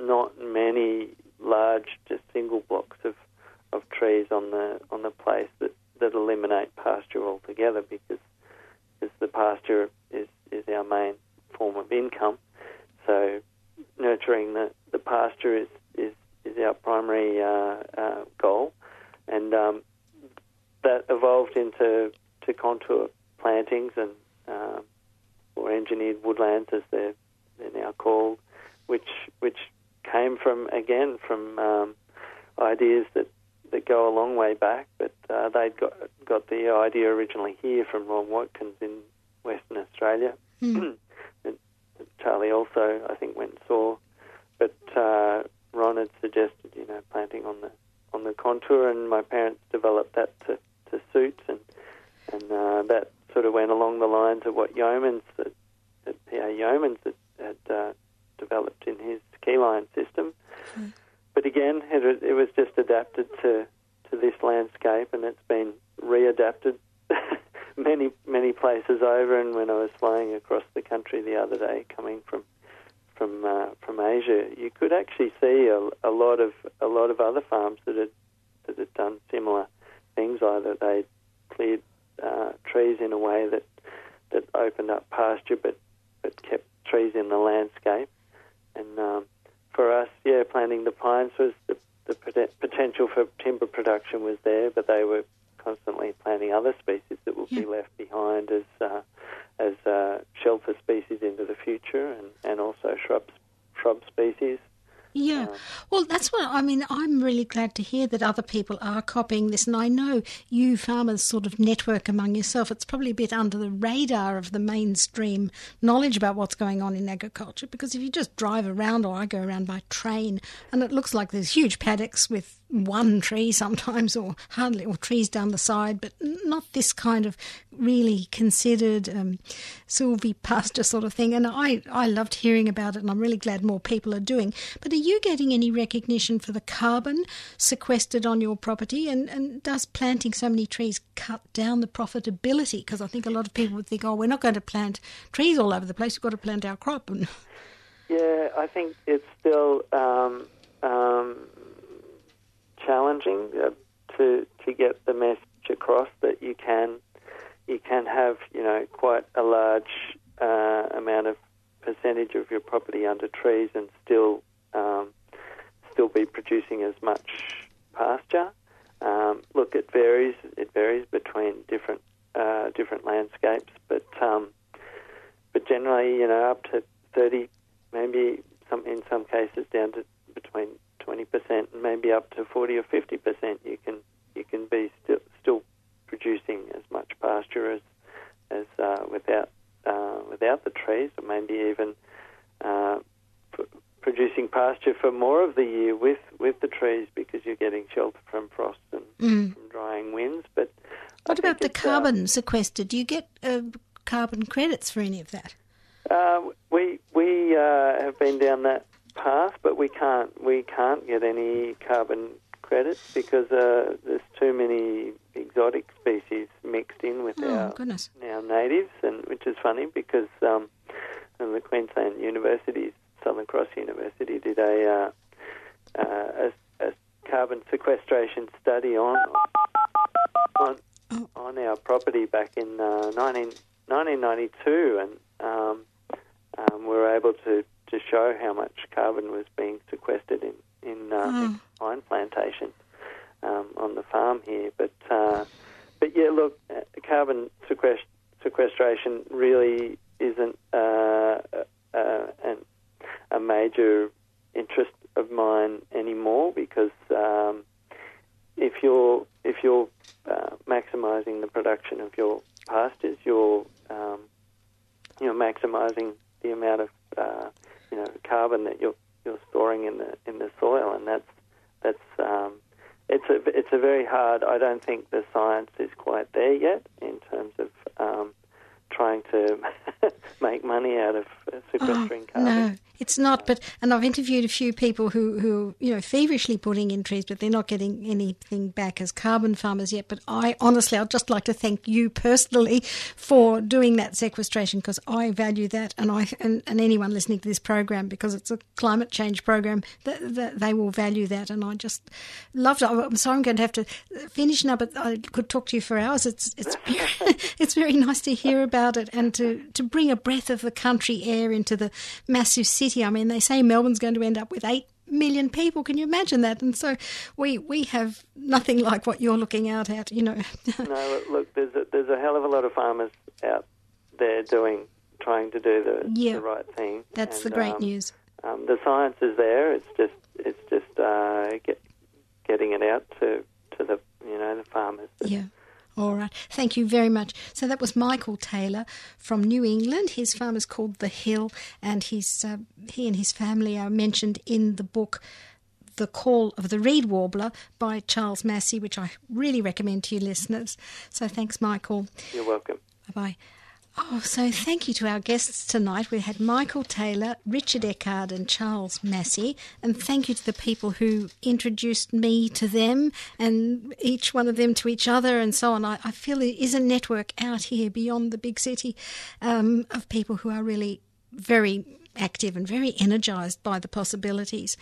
not many large, just single blocks of, of trees on the on the place that, that eliminate pasture altogether because because the pasture is, is our main form of income. So nurturing the, the pasture is, is, is our primary uh, uh, goal, and um, that evolved into to contour plantings and um, or engineered woodlands as they're they're now called, which which came from again from um, ideas that, that go a long way back, but uh, they'd got got the idea originally here from Ron Watkins in Western Australia. Mm. and Charlie also, I think, went and saw, but uh, Ron had suggested, you know, planting on the on the contour, and my parents developed that to, to suit, and and uh, that sort of went along the lines of what Yeomans, that, that P.A. Yeomans had, had uh, developed in his keyline system. But again, it was, it was just adapted to, to this landscape, and it's been readapted many many places over. And when I was flying across the country the other day, coming from from uh, from Asia, you could actually see a, a lot of a lot of other farms that had that had done similar things. Either they cleared uh, trees in a way that that opened up pasture, but but kept trees in the landscape. And um, for us, yeah, planting the pines was the, the potential for timber production was there, but they were constantly planting other species that will be left behind as uh, as uh, shelter species into the future, and, and also shrubs shrub species. Yeah. Well, that's what I mean. I'm really glad to hear that other people are copying this. And I know you farmers sort of network among yourself. It's probably a bit under the radar of the mainstream knowledge about what's going on in agriculture because if you just drive around, or I go around by train, and it looks like there's huge paddocks with one tree sometimes, or hardly, or trees down the side, but not this kind of really considered um, silvopasture sort of thing. And I, I loved hearing about it, and I'm really glad more people are doing. But are you getting any recognition for the carbon sequestered on your property? And, and does planting so many trees cut down the profitability? Because I think a lot of people would think, oh, we're not going to plant trees all over the place, we've got to plant our crop. And Yeah, I think it's still um, um, challenging uh, to to get the message across that you can you can have you know quite a large uh, amount of percentage of your property under trees and still um, still be producing as much pasture. Um, look, it varies. It varies between different uh, different landscapes, but um, but generally, you know, up to thirty, maybe some in some cases down to between twenty percent and maybe up to forty or fifty percent. You can you can be still still producing as much pasture as as uh, without uh, without the trees, or maybe even uh, p- producing pasture for more of the year with, with the trees because you're getting shelter from frost and from drying winds. But what about the uh, carbon sequestered? Do you get uh, carbon credits for any of that? Uh, we we uh, have been down that path, but we can't we can't get any carbon credits because uh, there's too many exotic species mixed in with Oh, our goodness. our natives, and which is funny because um, the Queensland University, Southern Cross University, did a uh, uh, a, a carbon sequestration study on on Oh. on our property back in uh, 19, 1992, and um, um, we were able to, to show how much carbon was being sequestered in in, uh, in pine plantations um, on the farm here. But uh, but yeah, look, uh, carbon sequest- sequestration really isn't uh, uh, an, a major interest of mine anymore because um, if you're if you're uh, maximising the production of your pastures, you're um, you're maximising the amount of uh, you know carbon that you're you're storing in the in the soil, and that's that's um, it's a it's a very hard. I don't think the science is quite there yet in terms of um, trying to make money out of uh, sequestering carbon. No, It's not, but and I've interviewed a few people who who you know feverishly putting in trees, but they're not getting anything back as carbon farmers yet. But I honestly, I'd just like to thank you personally for doing that sequestration because I value that, and I and, and anyone listening to this program because it's a climate change program that, that they will value that, and I just loved it. I'm sorry, I'm going to have to finish now, but I could talk to you for hours. It's it's it's very nice to hear about it and to to bring a breath of the country air into the massive city. I mean, they say Melbourne's going to end up with eight million people. Can you imagine that? And so we we have nothing like what you're looking out at. You know. no, look, there's a, there's a hell of a lot of farmers out there doing trying to do the, Yeah. the right thing. That's And, the great um, news. Um, the science is there. It's just it's just uh, get, getting it out to to the you know the farmers. Yeah. All right. Thank you very much. So that was Michael Taylor from New England. His farm is called The Hill, and he's, uh, he and his family are mentioned in the book The Call of the Reed Warbler by Charles Massy, which I really recommend to you listeners. So thanks, Michael. You're welcome. Bye bye. Oh, so thank you to our guests tonight. We had Michael Taylor, Richard Eckard, and Charles Massy. And thank you to the people who introduced me to them and each one of them to each other and so on. I, I feel there is a network out here beyond the big city um, of people who are really very active and very energized by the possibilities.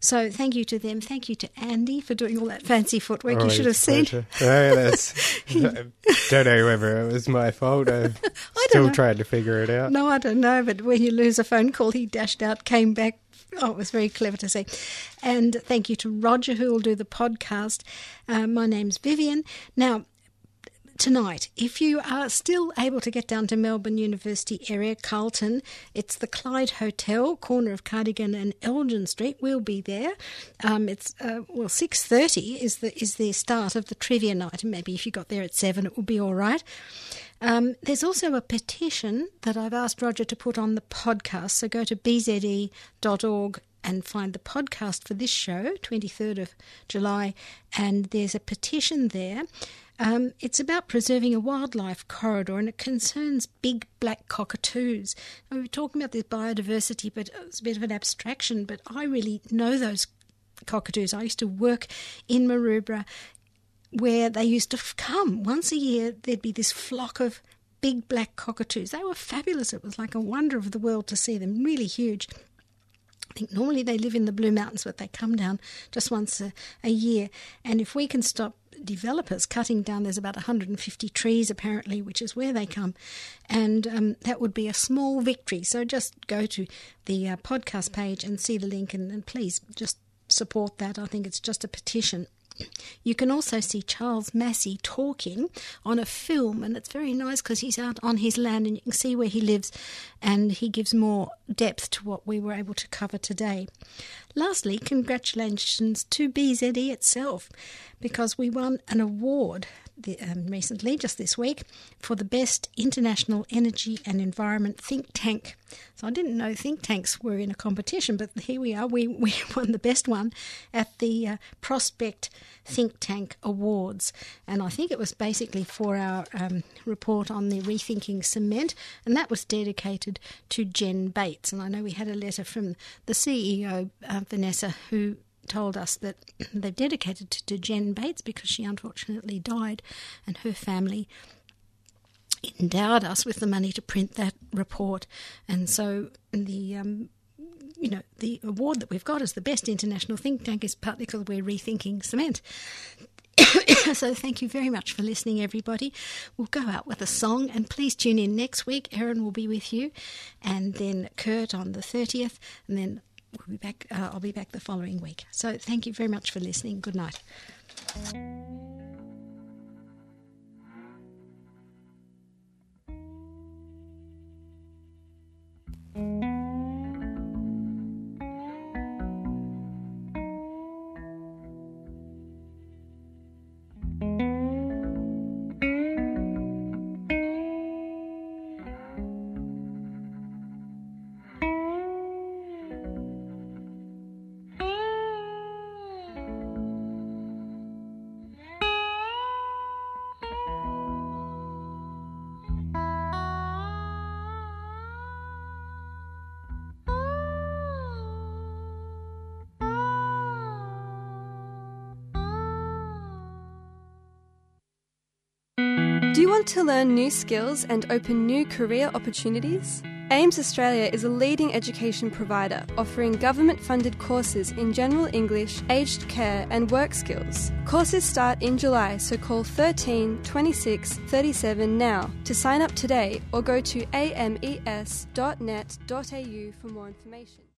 So thank you to them. Thank you to Andy for doing all that fancy footwork. you should have seen. No, that's, don't know whether it was my fault. I'm don't still know. trying to figure it out. No, I don't know, but when you lose a phone call, he dashed out, came back. Oh, it was very clever to see. And thank you to Roger, who will do the podcast. Uh, my name's Vivian. Now, tonight, if you are still able to get down to Melbourne University area, Carlton, it's the Clyde Hotel, corner of Cardigan and Elgin Street. We'll be there. Um, it's uh, well, six thirty is the is the start of the trivia night. And maybe if you got there at seven, it will be all right. Um, there's also a petition that I've asked Roger to put on the podcast. So go to bze.org and find the podcast for this show, 23rd of July, and there's a petition there. Um, it's about preserving a wildlife corridor and it concerns big black cockatoos. Were talking about this biodiversity, but it's a bit of an abstraction, but I really know those cockatoos. I used to work in Maroubra where they used to come once a year. There'd be this flock of big black cockatoos. They were fabulous. It was like a wonder of the world to see them, really huge. I think normally they live in the Blue Mountains, but they come down just once a, a year. And if we can stop developers cutting down, there's about 150 trees apparently, which is where they come, and um, that would be a small victory. So just go to the uh, podcast page and see the link, and, and please just support that. I think it's just a petition. You can also see Charles Massy talking on a film, and it's very nice because he's out on his land and you can see where he lives, and he gives more depth to what we were able to cover today. Lastly, congratulations to BZE itself because we won an award the, um, recently, just this week, for the best international energy and environment think tank. So I didn't know think tanks were in a competition, but here we are. We, we won the best one at the uh, Prospect Think Tank Awards. And I think it was basically for our um, report on the rethinking cement, and that was dedicated to Jen Bates. And I know we had a letter from the CEO, uh, Vanessa, who told us that they've dedicated it to Jen Bates because she unfortunately died, and her family endowed us with the money to print that report. And so the um, you know the award that we've got as the best international think tank is partly because we're rethinking cement. so thank you very much for listening, everybody. We'll go out with a song, and please tune in next week. Erin will be with you, and then Kurt on the thirtieth, and then we'll be back. Uh, I'll be back the following week. So thank you very much for listening. Good night. To learn new skills and open new career opportunities? AMES Australia is a leading education provider offering government funded courses in general English, aged care, and work skills. Courses start in July, so call 13 26 37 now to sign up today or go to ames.net.au for more information.